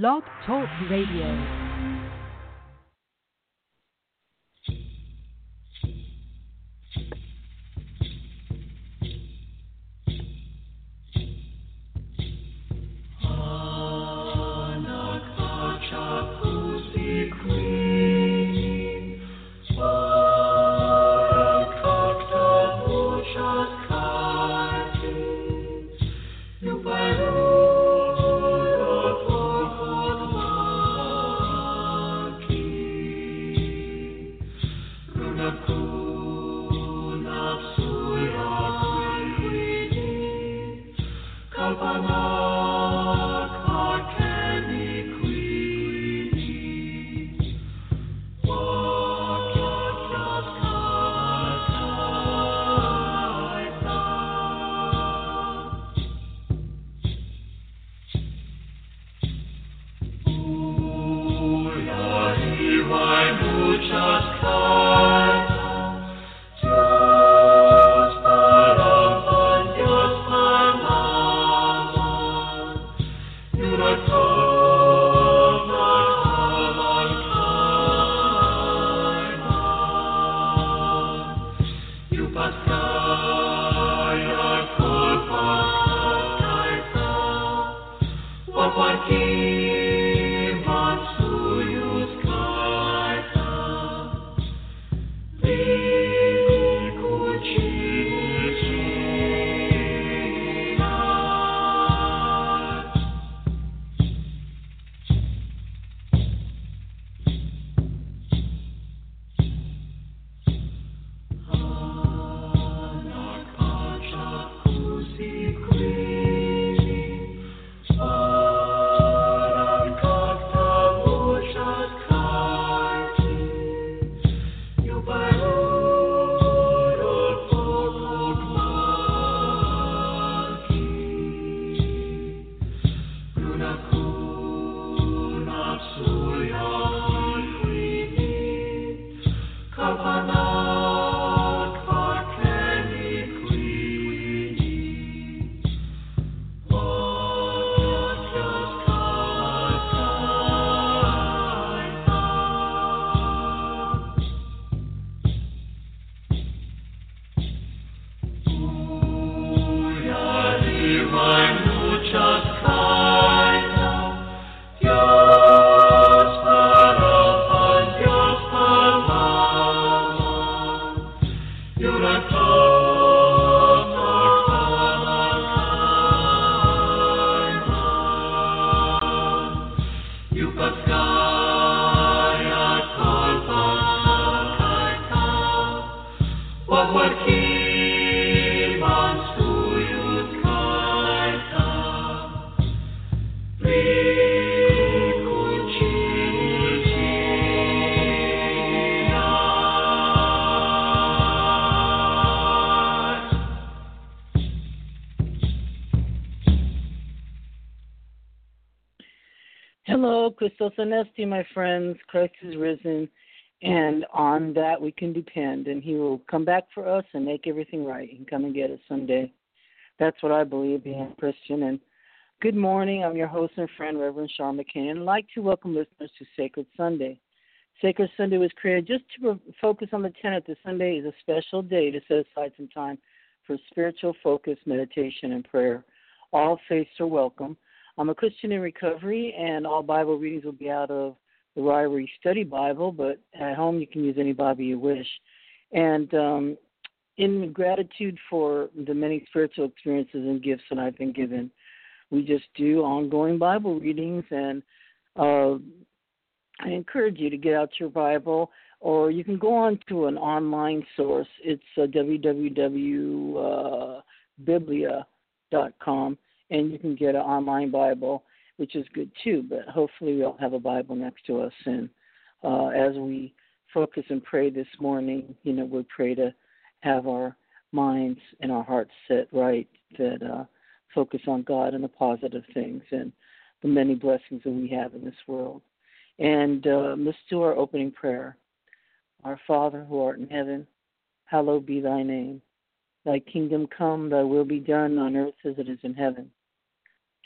Blog Talk Radio. Christos Anesti, my friends. Christ is risen, and on that we can depend. And He will come back for us and make everything right and come and get us someday. That's what I believe, being a Christian. And good morning. I'm your host and friend, Reverend Sean McCain, and I'd like to welcome listeners to Sacred Sunday. Sacred Sunday was created just to focus on the tenet that Sunday is a special day to set aside some time for spiritual focus, meditation, and prayer. All faiths are welcome. I'm a Christian in recovery, and all Bible readings will be out of the Ryrie Study Bible, but at home you can use any Bible you wish. And um, in gratitude for the many spiritual experiences and gifts that I've been given, we just do ongoing Bible readings, and uh, I encourage you to get out your Bible, or you can go on to an online source. It's uh, www.biblia.com and you can get an online Bible. which is good too. But hopefully, we'll have a Bible next to us. And uh, as we focus and pray this morning, you know, we pray to have our minds and our hearts set right, that uh, focus on God and the positive things and the many blessings that we have in this world. And uh, let's do our opening prayer. Our Father who art in heaven, hallowed be thy name. Thy kingdom come, thy will be done on earth as it is in heaven.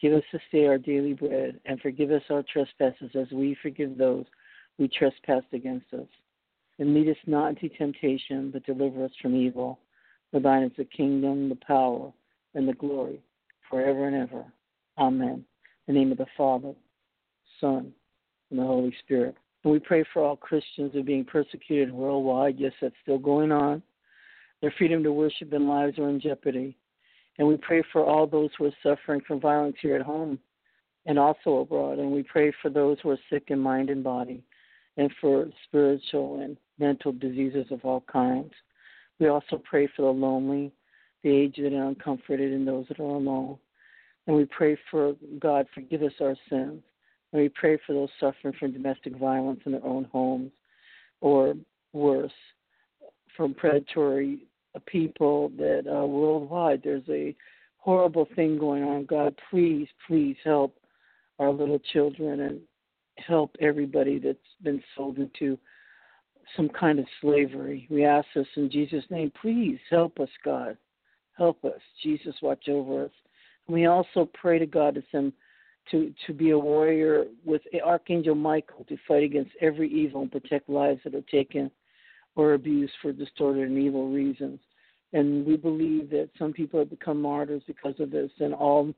Give us this day our daily bread, and forgive us our trespasses as we forgive those who trespass against us. And lead us not into temptation, but deliver us from evil. For thine is the kingdom, the power, and the glory, forever and ever. Amen. In the name of the Father, Son, and the Holy Spirit. And we pray for all Christians who are being persecuted worldwide. Yes, that's still going on. Their freedom to worship and lives are in jeopardy. And we pray for all those who are suffering from violence here at home and also abroad. And we pray for those who are sick in mind and body and for spiritual and mental diseases of all kinds. We also pray for the lonely, the aged and uncomforted, and those that are alone. And we pray for God, forgive us our sins. And we pray for those suffering from domestic violence in their own homes or worse, from predatory people that uh, worldwide there's a horrible thing going on. God, please, please help our little children and help everybody that's been sold into some kind of slavery. We ask this in Jesus' name. Please help us, God. Help us. Jesus, watch over us. And we also pray to God to send to, to be a warrior with Archangel Michael to fight against every evil and protect lives that are taken or abused for distorted and evil reasons. And we believe that some people have become martyrs because of this, and all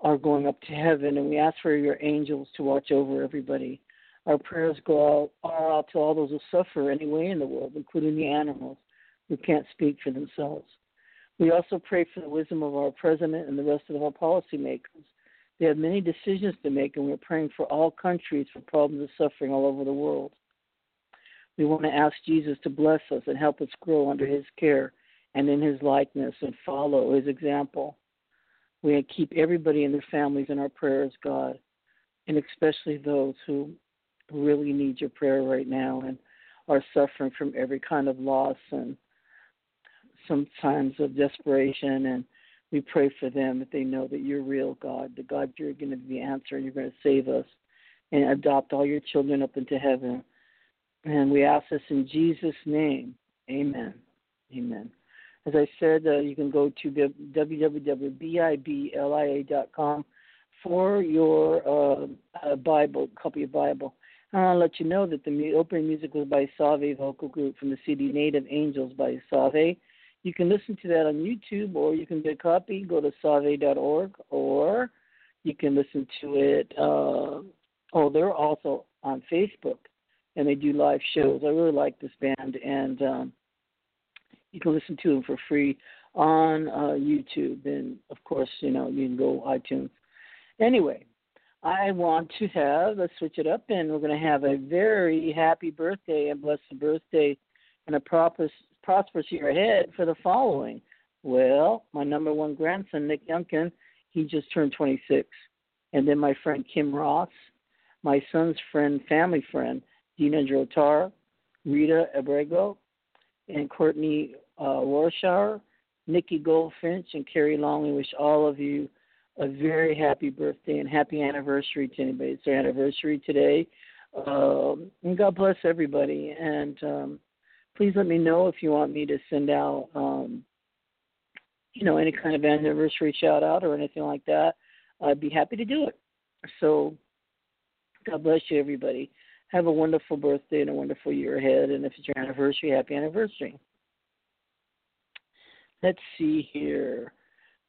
are going up to heaven. And we ask for your angels to watch over everybody. Our prayers go out, out to all those who suffer anyway in the world, including the animals who can't speak for themselves. We also pray for the wisdom of our president and the rest of our policymakers. They have many decisions to make, and we're praying for all countries for problems of suffering all over the world. We want to ask Jesus to bless us and help us grow under his care and in his likeness and follow his example. We keep everybody and their families in our prayers, God, and especially those who really need your prayer right now and are suffering from every kind of loss and sometimes of desperation. And we pray for them that they know that you're real, God, that God, you're going to be the answer and you're going to save us and adopt all your children up into heaven. And we ask this in Jesus' name. Amen. Amen. As I said, uh, you can go to www.biblia.com for your uh, uh, Bible, copy of Bible. And I want to let you know that the opening music was by Save Vocal Group from the CD Native Angels by Save. You can listen to that on YouTube, or you can get a copy. Go to save.org, or you can listen to it. Uh, oh, they're also on Facebook, and they do live shows. I really like this band, and um, you can listen to them for free on uh, YouTube, and of course, you know you can go iTunes. Anyway, I want to have let's switch it up, and we're going to have a very happy birthday and blessed birthday, and a prosperous prosperous year ahead for the following. Well, my number one grandson Nick Youngkin, he just turned 26, and then my friend Kim Ross, my son's friend, family friend Dina Drotar, Rita Abrego, and Courtney uh, Nikki Goldfinch, and Carrie Longley wish all of you a very happy birthday and happy anniversary to anybody. It's their anniversary today. Um, and God bless everybody. And um, please let me know if you want me to send out, um, you know, any kind of anniversary shout out or anything like that. I'd be happy to do it. So God bless you, everybody. Have a wonderful birthday and a wonderful year ahead. And if it's your anniversary, happy anniversary. Let's see here.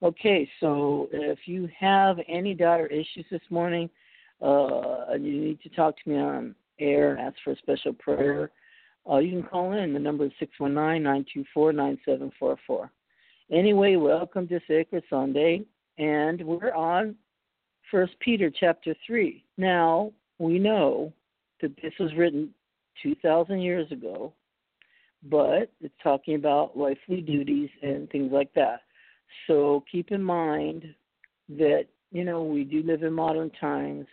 Okay, so if you have any daughter issues this morning, uh, you need to talk to me on air and ask for a special prayer. Uh, you can call in. The number is six one nine nine two four nine seven four four. Anyway, welcome to Sacred Sunday, and we're on First Peter chapter three. Now we know that this was written two thousand years ago, but it's talking about wifely duties and things like that. So keep in mind that you know, we do live in modern times,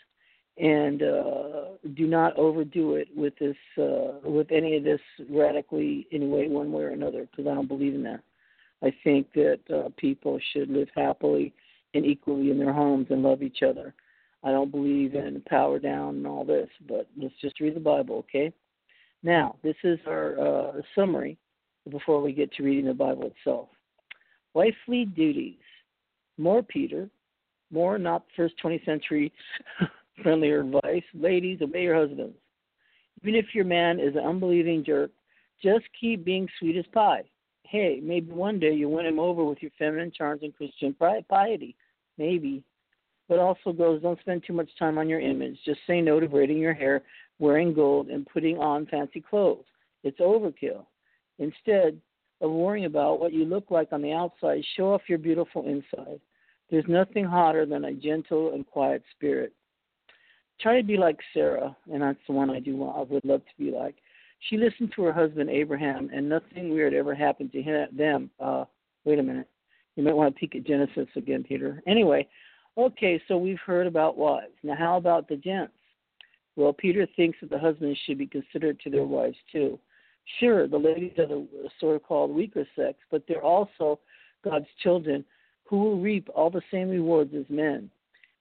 and uh, do not overdo it with this, uh, with any of this radically, anyway, one way or another, because I don't believe in that. I think that uh, people should live happily and equally in their homes and love each other. I don't believe in power down and all this, but let's just read the Bible, okay? Now, this is our uh, summary before we get to reading the Bible itself. Wifely duties. More Peter, more not first 20th century friendlier advice. Ladies, obey your husbands. Even if your man is an unbelieving jerk, just keep being sweet as pie. Hey, maybe one day you'll win him over with your feminine charms and Christian piety. Maybe. But also, girls, don't spend too much time on your image. Just say no to braiding your hair, wearing gold, and putting on fancy clothes. It's overkill. Instead of worrying about what you look like on the outside, show off your beautiful inside. There's nothing hotter than a gentle and quiet spirit. Try to be like Sarah, and that's the one I do. I would love to be like. She listened to her husband Abraham, and nothing weird ever happened to him, them. Uh, wait a minute. You might want to peek at Genesis again, Peter. Anyway, okay, so we've heard about wives. Now, how about the gents? Well, Peter thinks that the husbands should be considered to their wives too. Sure, the ladies are the so called weaker sex, but they're also God's children who will reap all the same rewards as men.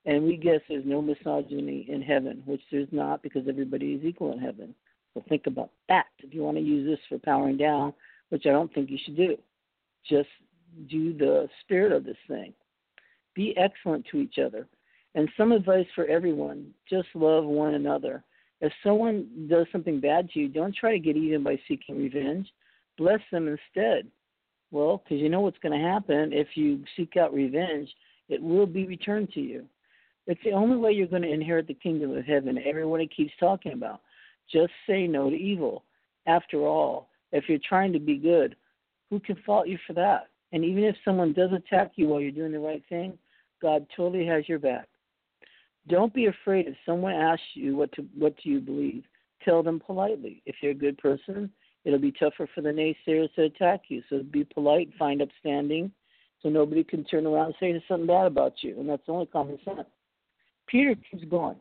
And we guess there's no misogyny in heaven, which there's not because everybody is equal in heaven. So think about that. If you want to use this for powering down, which I don't think you should do, just do the spirit of this thing. Be excellent to each other. And some advice for everyone just love one another. If someone does something bad to you, don't try to get even by seeking revenge. Bless them instead. Well, because you know what's going to happen if you seek out revenge, it will be returned to you. It's the only way you're going to inherit the kingdom of heaven. Everyone keeps talking about. Just say no to evil. After all, if you're trying to be good, who can fault you for that? And even if someone does attack you while you're doing the right thing, God totally has your back. Don't be afraid if someone asks you what to what do you believe. Tell them politely. If you're a good person, it'll be tougher for the naysayers to attack you. So be polite, find upstanding, so nobody can turn around and say something bad about you. And that's only common sense. Peter keeps going.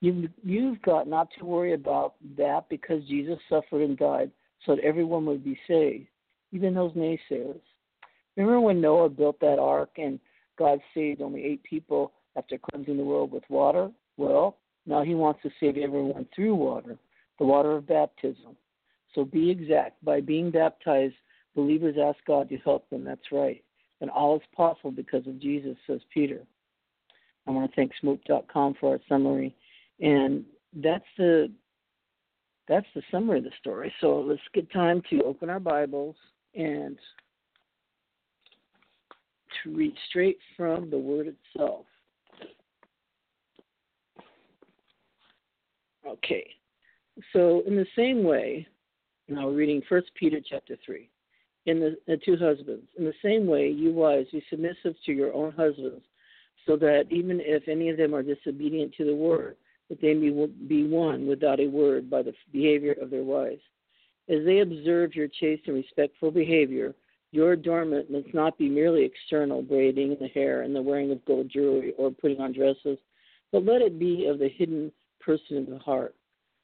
You've, you've got not to worry about that because Jesus suffered and died so that everyone would be saved, even those naysayers. Remember when Noah built that ark and God saved only eight people after cleansing the world with water? Well, now he wants to save everyone through water, the water of baptism. So be exact. By being baptized, believers ask God to help them. That's right. And all is possible because of Jesus, says Peter. I want to thank Shmoop.com for our summary, and that's the that's the summary of the story. So let's get time to open our Bibles and to read straight from the Word itself. Okay, so in the same way, now we're reading First Peter chapter three. In the, the two husbands, in the same way, you wives, be submissive to your own husbands so that even if any of them are disobedient to the word, that they may be won without a word by the behavior of their wives. As they observe your chaste and respectful behavior, your adornment must not be merely external, braiding the hair and the wearing of gold jewelry or putting on dresses, but let it be of the hidden person of the heart,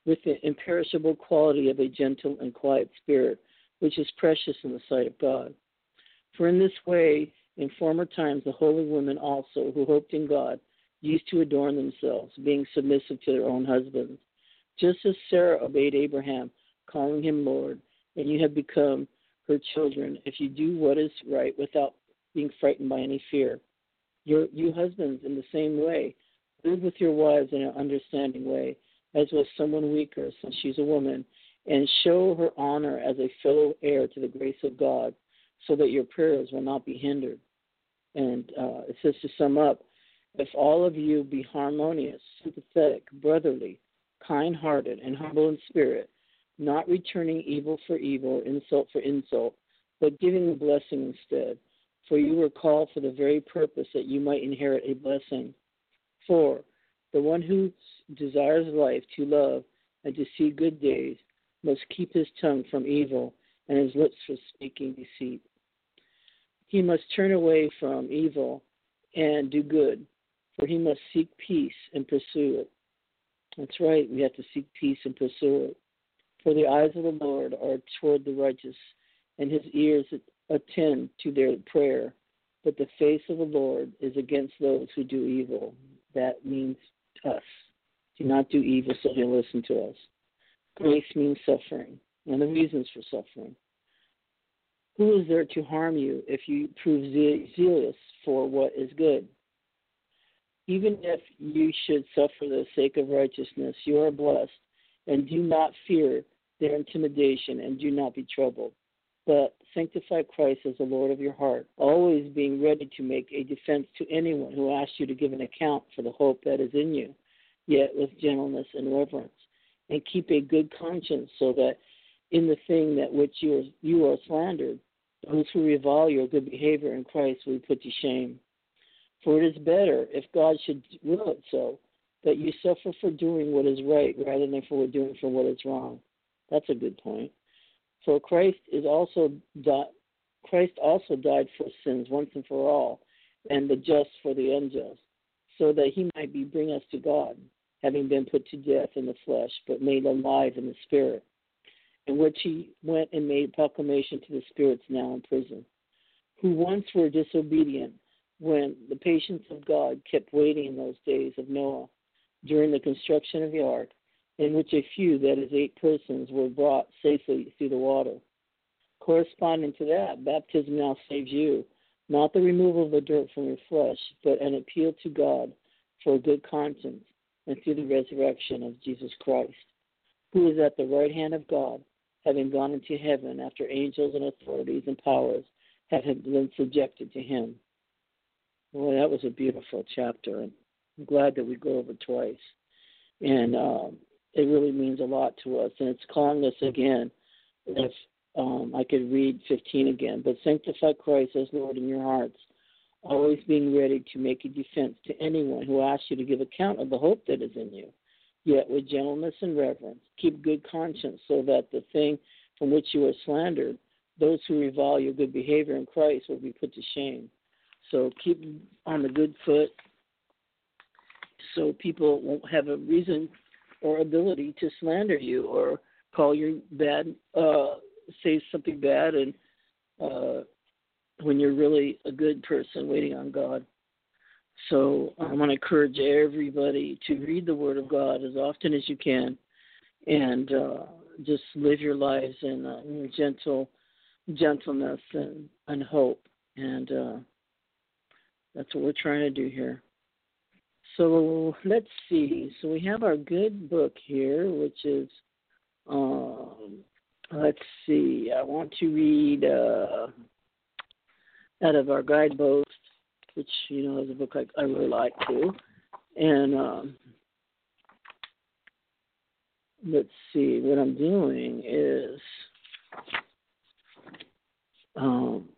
with the imperishable quality of a gentle and quiet spirit, which is precious in the sight of God. For in this way in former times, the holy women also, who hoped in God, used to adorn themselves, being submissive to their own husbands, just as Sarah obeyed Abraham, calling him Lord, and you have become her children if you do what is right without being frightened by any fear. Your, you husbands, in the same way, live with your wives in an understanding way, as with someone weaker, since she's a woman, and show her honor as a fellow heir to the grace of God so that your prayers will not be hindered. And uh, it says to sum up, if all of you be harmonious, sympathetic, brotherly, kind hearted, and humble in spirit, not returning evil for evil, insult for insult, but giving a blessing instead. For you were called for the very purpose that you might inherit a blessing. For the one who desires life to love and to see good days must keep his tongue from evil and his lips from speaking deceit he must turn away from evil and do good. for he must seek peace and pursue it. That's right, we have to seek peace and pursue it. For the eyes of the Lord are toward the righteous, and his ears attend to their prayer. But the face of the Lord is against those who do evil. That means us. Do not do evil, so he'll listen to us. Grace means suffering, and the reasons for suffering. Who is there to harm you if you prove zealous for what is good? Even if you should suffer the sake of righteousness, you are blessed, and do not fear their intimidation, and do not be troubled. But sanctify Christ as the Lord of your heart, always being ready to make a defense to anyone who asks you to give an account for the hope that is in you, yet with gentleness and reverence. And keep a good conscience, so that in the thing that which you are, you are slandered, those who revile your good behavior in Christ will be put to shame. For it is better, if God should will it so, that you suffer for doing what is right rather than for doing for what is wrong. That's a good point. For Christ is also di- Christ also died for sins once and for all, and the just for the unjust, so that he might be bring us to God, having been put to death in the flesh, but made alive in the spirit, in which he went and made proclamation to the spirits now in prison, who once were disobedient when the patience of God kept waiting in those days of Noah during the construction of the ark, in which a few, that is, eight persons, were brought safely through the water. Corresponding to that, baptism now saves you, not the removal of the dirt from your flesh, but an appeal to God for a good conscience and through the resurrection of Jesus Christ, who is at the right hand of God, having gone into heaven after angels and authorities and powers have been subjected to him. Boy, that was a beautiful chapter. and I'm glad that we go over twice. And um, it really means a lot to us. And it's calling us again. If um, I could read 15 again, but sanctify Christ as Lord in your hearts, always being ready to make a defense to anyone who asks you to give account of the hope that is in you. Yet with gentleness and reverence, keep good conscience so that the thing from which you are slandered, those who revile your good behavior in Christ will be put to shame. So keep on the good foot so people won't have a reason or ability to slander you or call you bad, uh, say something bad, and uh, when you're really a good person waiting on God. So I want to encourage everybody to read the Word of God as often as you can, and uh, just live your lives in, uh, in gentle gentleness and, and hope. And uh, that's what we're trying to do here. So let's see. So we have our good book here, which is, um, let's see. I want to read uh, out of our guidebook, which you know is a book I, I really like too. And um, let's see. What I'm doing is. Um,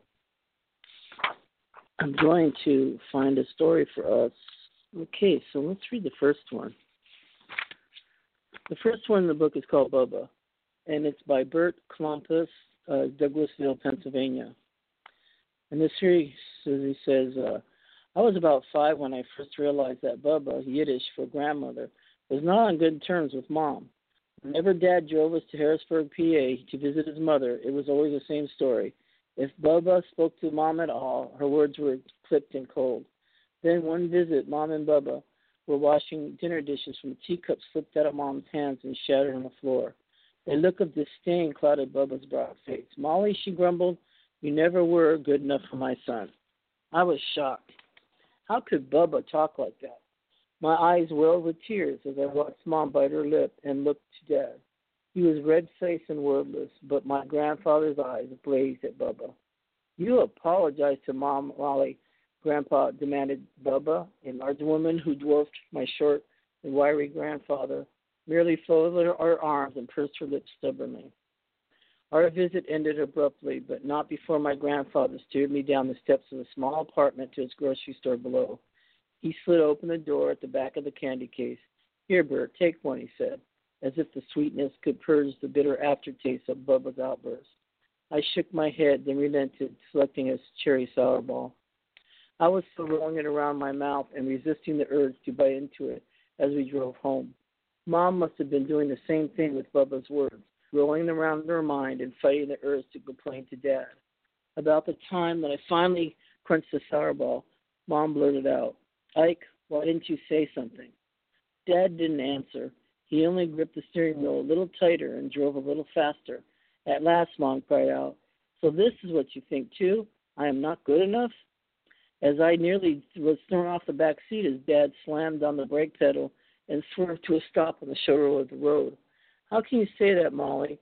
I'm going to find a story for us Okay, so let's read the first one. The first one in the book is called Bubba, and it's by Bert Klompus, uh, Douglasville, Pennsylvania. And this series, he says, uh, I was about five when I first realized that Bubba, Yiddish for grandmother, was not on good terms with mom. Whenever Dad drove us to Harrisburg, PA, to visit his mother, it was always the same story. If Bubba spoke to mom at all, her words were clipped and cold. Then one visit, Mom and Bubba were washing dinner dishes from a teacup slipped out of Mom's hands and shattered on the floor. A look of disdain clouded Bubba's broad face. Molly, she grumbled, you never were good enough for my son. I was shocked. How could Bubba talk like that? My eyes welled with tears as I watched Mom bite her lip and look to Dad. He was red faced and wordless, but my grandfather's eyes blazed at Bubba. You apologize to Mom, Molly, Grandpa demanded Bubba, a large woman who dwarfed my short and wiry grandfather, merely folded her arms and pursed her lips stubbornly. Our visit ended abruptly, but not before my grandfather steered me down the steps of a small apartment to his grocery store below. He slid open the door at the back of the candy case. Here, Bert, take one, he said, as if the sweetness could purge the bitter aftertaste of Bubba's outburst. I shook my head, then relented, selecting a cherry sour ball. I was still rolling it around my mouth and resisting the urge to bite into it as we drove home. Mom must have been doing the same thing with Bubba's words, rolling them around in her mind and fighting the urge to complain to Dad. About the time that I finally crunched the sour ball, Mom blurted out, Ike, why didn't you say something? Dad didn't answer. He only gripped the steering wheel a little tighter and drove a little faster. At last, Mom cried out, So this is what you think, too? I am not good enough? As I nearly was thrown off the back seat as Dad slammed on the brake pedal and swerved to a stop on the shoulder of the road. How can you say that, Molly?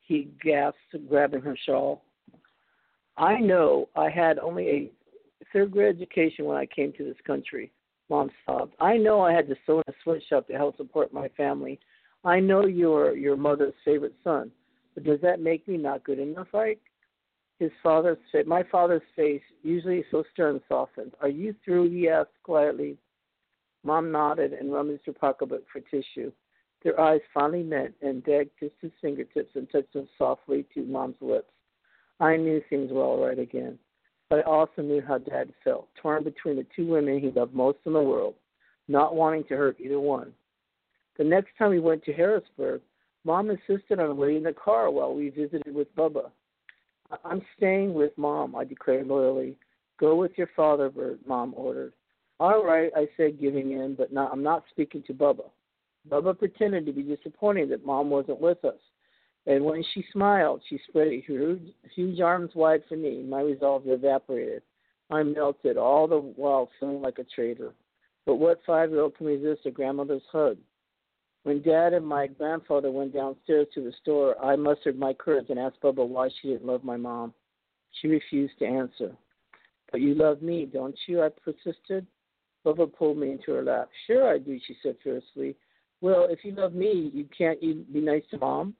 He gasped, grabbing her shawl. I know I had only a third grade education when I came to this country. Mom sobbed. I know I had to sew in a sweatshop to help support my family. I know you're your mother's favorite son, but does that make me not good enough, Ike? His father's face, my father's face, usually so stern, softened. Are you through? He asked quietly. Mom nodded and rummaged her pocketbook for tissue. Their eyes finally met, and Dad kissed his fingertips and touched them softly to Mom's lips. I knew things were all right again, but I also knew how Dad felt, torn between the two women he loved most in the world, not wanting to hurt either one. The next time we went to Harrisburg, Mom insisted on waiting in the car while we visited with Bubba. I'm staying with Mom, I declared loyally. Go with your father, Bert, Mom ordered. All right, I said, giving in, but not, I'm not speaking to Bubba. Bubba pretended to be disappointed that Mom wasn't with us. And when she smiled, she spread her huge, arms wide for me. My resolve evaporated. I melted, all the while feeling like a traitor. But what five year old can resist a grandmother's hug? When Dad and my grandfather went downstairs to the store, I mustered my courage and asked Bubba why she didn't love my mom. She refused to answer. But you love me, don't you? I persisted. Bubba pulled me into her lap. Sure I do, she said fiercely. Well, if you love me, you can't you be nice to mom?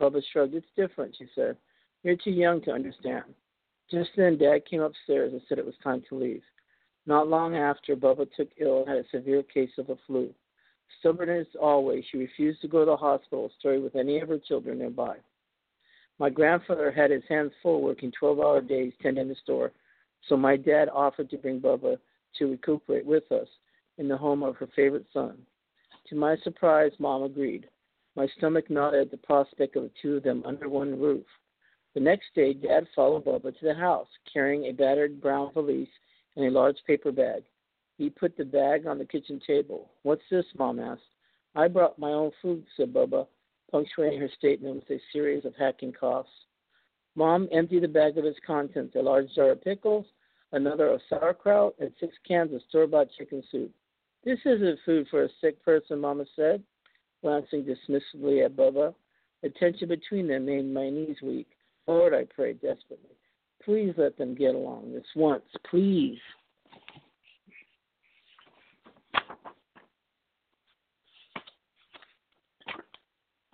Bubba shrugged. It's different, she said. You're too young to understand. Just then, Dad came upstairs and said it was time to leave. Not long after, Bubba took ill and had a severe case of the flu. Stubborn as always, she refused to go to the hospital stay with any of her children nearby. My grandfather had his hands full working 12 hour days tending the store, so my dad offered to bring Bubba to recuperate with us in the home of her favorite son. To my surprise, Mom agreed. My stomach nodded at the prospect of the two of them under one roof. The next day, Dad followed Bubba to the house, carrying a battered brown valise and a large paper bag. He put the bag on the kitchen table. What's this? Mom asked. I brought my own food, said Bubba, punctuating her statement with a series of hacking coughs. Mom emptied the bag of its contents a large jar of pickles, another of sauerkraut, and six cans of store bought chicken soup. This isn't food for a sick person, Mama said, glancing dismissively at Bubba. The tension between them made my knees weak. Lord, I prayed desperately. Please let them get along this once, please.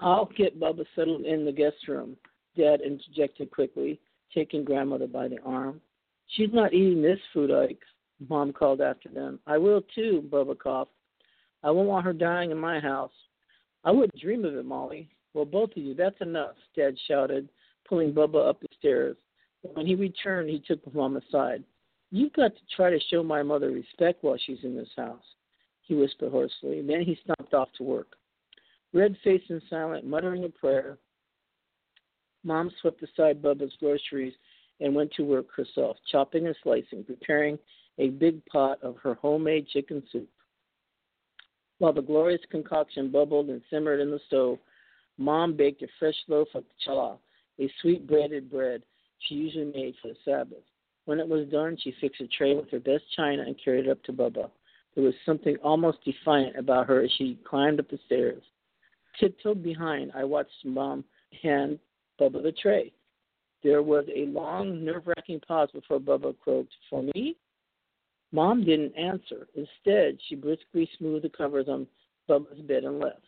I'll get Bubba settled in the guest room, Dad interjected quickly, taking Grandmother by the arm. She's not eating this food, Ike, Mom called after them. I will too, Bubba coughed. I won't want her dying in my house. I wouldn't dream of it, Molly. Well, both of you, that's enough, Dad shouted, pulling Bubba up the stairs. When he returned, he took Mom aside. You've got to try to show my mother respect while she's in this house, he whispered hoarsely. Then he stomped off to work. Red faced and silent, muttering a prayer, Mom swept aside Bubba's groceries and went to work herself, chopping and slicing, preparing a big pot of her homemade chicken soup. While the glorious concoction bubbled and simmered in the stove, Mom baked a fresh loaf of challah, a sweet breaded bread she usually made for the Sabbath. When it was done, she fixed a tray with her best china and carried it up to Bubba. There was something almost defiant about her as she climbed up the stairs. Tiptoed behind, I watched Mom hand Bubba the tray. There was a long, nerve wracking pause before Bubba croaked, For me? Mom didn't answer. Instead, she briskly smoothed the covers on Bubba's bed and left.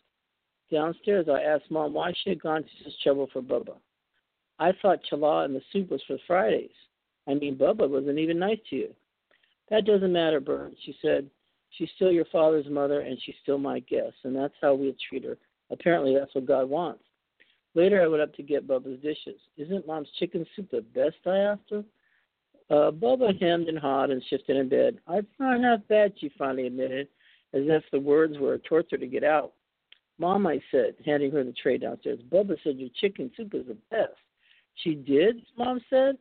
Downstairs, I asked Mom why she had gone to such trouble for Bubba. I thought challah and the soup was for Fridays. I mean, Bubba wasn't even nice to you. That doesn't matter, Bert, she said. She's still your father's mother, and she's still my guest, and that's how we'll treat her. Apparently, that's what God wants. Later, I went up to get Bubba's dishes. Isn't Mom's chicken soup the best? I asked her. Uh, Bubba hemmed and hawed and shifted in bed. I'm not bad, she finally admitted, as if the words were a torture to get out. Mom, I said, handing her the tray downstairs. Bubba said your chicken soup is the best. She did, Mom said,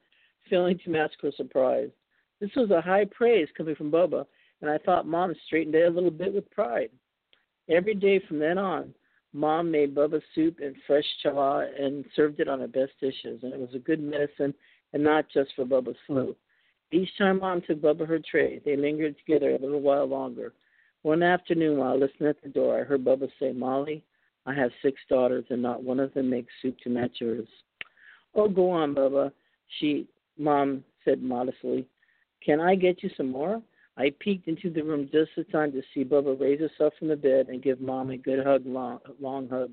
failing to mask her surprise. This was a high praise coming from Bubba, and I thought Mom straightened it a little bit with pride. Every day from then on, Mom made Bubba soup and fresh challah and served it on her best dishes, and it was a good medicine and not just for Bubba's flu. Each time Mom took Bubba her tray, they lingered together a little while longer. One afternoon, while listening at the door, I heard Bubba say, Molly, I have six daughters, and not one of them makes soup to match yours. Oh, go on, Bubba, she, Mom said modestly. Can I get you some more? I peeked into the room just in time to see Bubba raise herself from the bed and give Mom a good hug, long, long hug.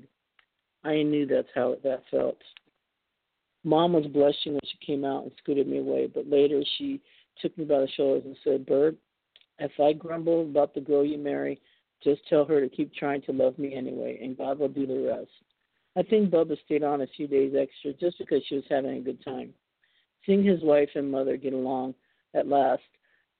I knew that's how it that felt. Mom was blushing when she came out and scooted me away, but later she took me by the shoulders and said, Bert, if I grumble about the girl you marry, just tell her to keep trying to love me anyway, and God will do the rest. I think Bubba stayed on a few days extra just because she was having a good time. Seeing his wife and mother get along at last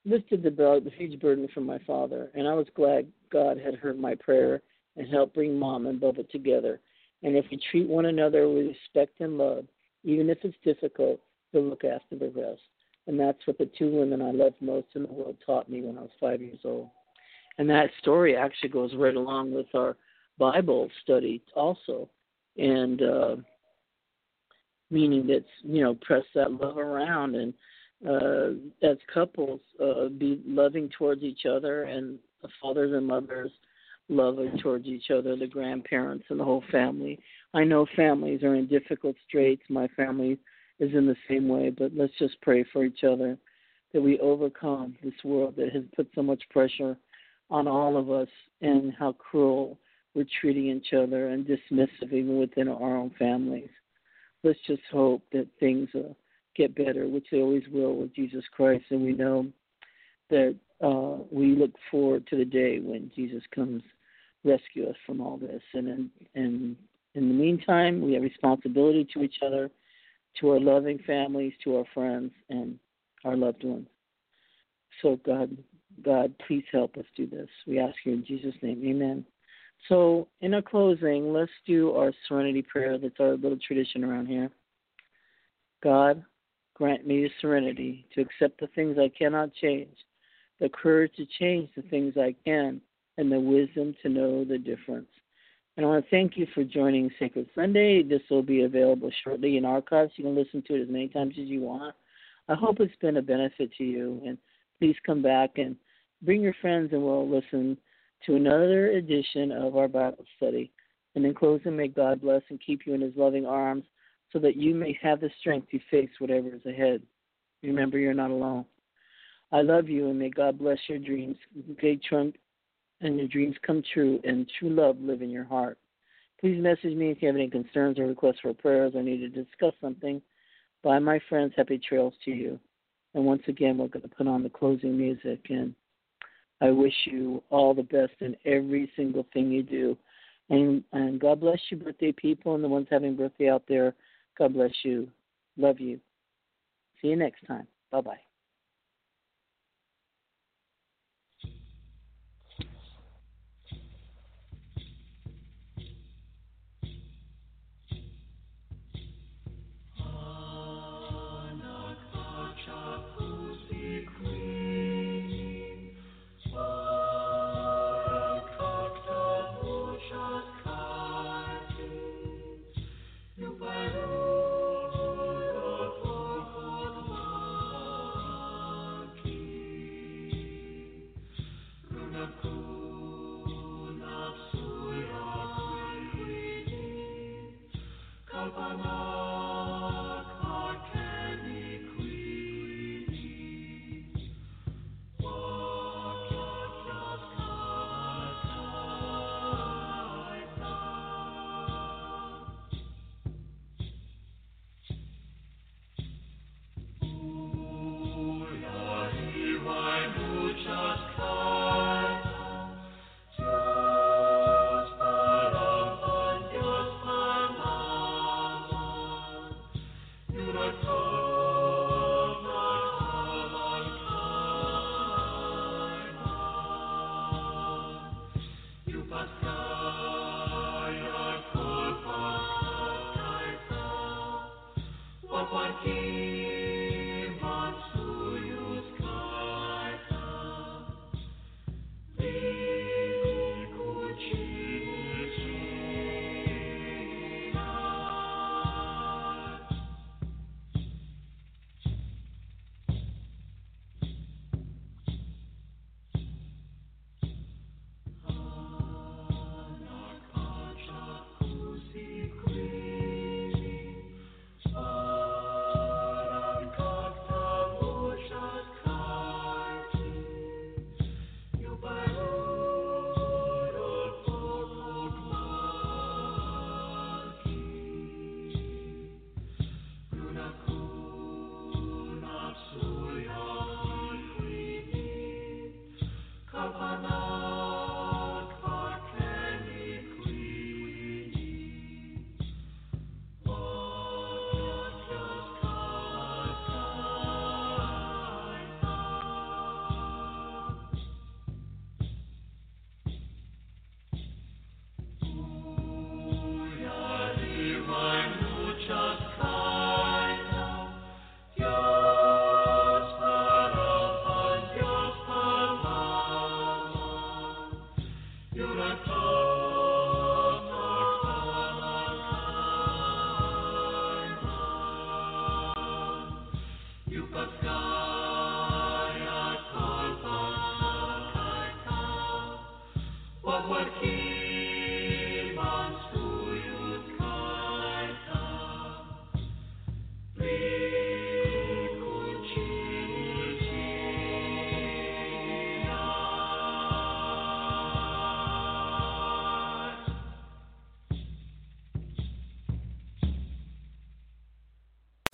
lifted the, the huge burden from my father, and I was glad God had heard my prayer and helped bring Mom and Bubba together. And if we treat one another with respect and love, even if it's difficult, to look after the rest. And that's what the two women I loved most in the world taught me when I was five years old. And that story actually goes right along with our Bible study also. And uh, meaning that, you know, press that love around and uh, as couples uh, be loving towards each other and fathers and mothers loving towards each other, the grandparents and the whole family. I know families are in difficult straits. My family is in the same way, but let's just pray for each other that we overcome this world that has put so much pressure on all of us and how cruel we're treating each other and dismissive even within our own families. Let's just hope that things uh, get better, which they always will with Jesus Christ, and we know that uh, we look forward to the day when Jesus comes rescue us from all this. And in, and in the meantime, we have responsibility to each other, to our loving families, to our friends, and our loved ones. So God, God, please help us do this. We ask you in Jesus' name, Amen. So, in our closing, let's do our serenity prayer. That's our little tradition around here. God, grant me the serenity to accept the things I cannot change, the courage to change the things I can, and the wisdom to know the difference. And I want to thank you for joining Sacred Sunday. This will be available shortly in archives. You can listen to it as many times as you want. I hope it's been a benefit to you. And please come back and bring your friends, and we'll listen to another edition of our Bible study. And in closing, may God bless and keep you in his loving arms so that you may have the strength to face whatever is ahead. Remember, you're not alone. I love you, and may God bless your dreams. Big trunk and your dreams come true, and true love live in your heart. Please message me if you have any concerns or requests for prayers or need to discuss something. Bye, my friends. Happy trails to you. And once again, we're going to put on the closing music, and I wish you all the best in every single thing you do. And, and God bless you, birthday people, and the ones having birthday out there. God bless you. Love you. See you next time. Bye bye.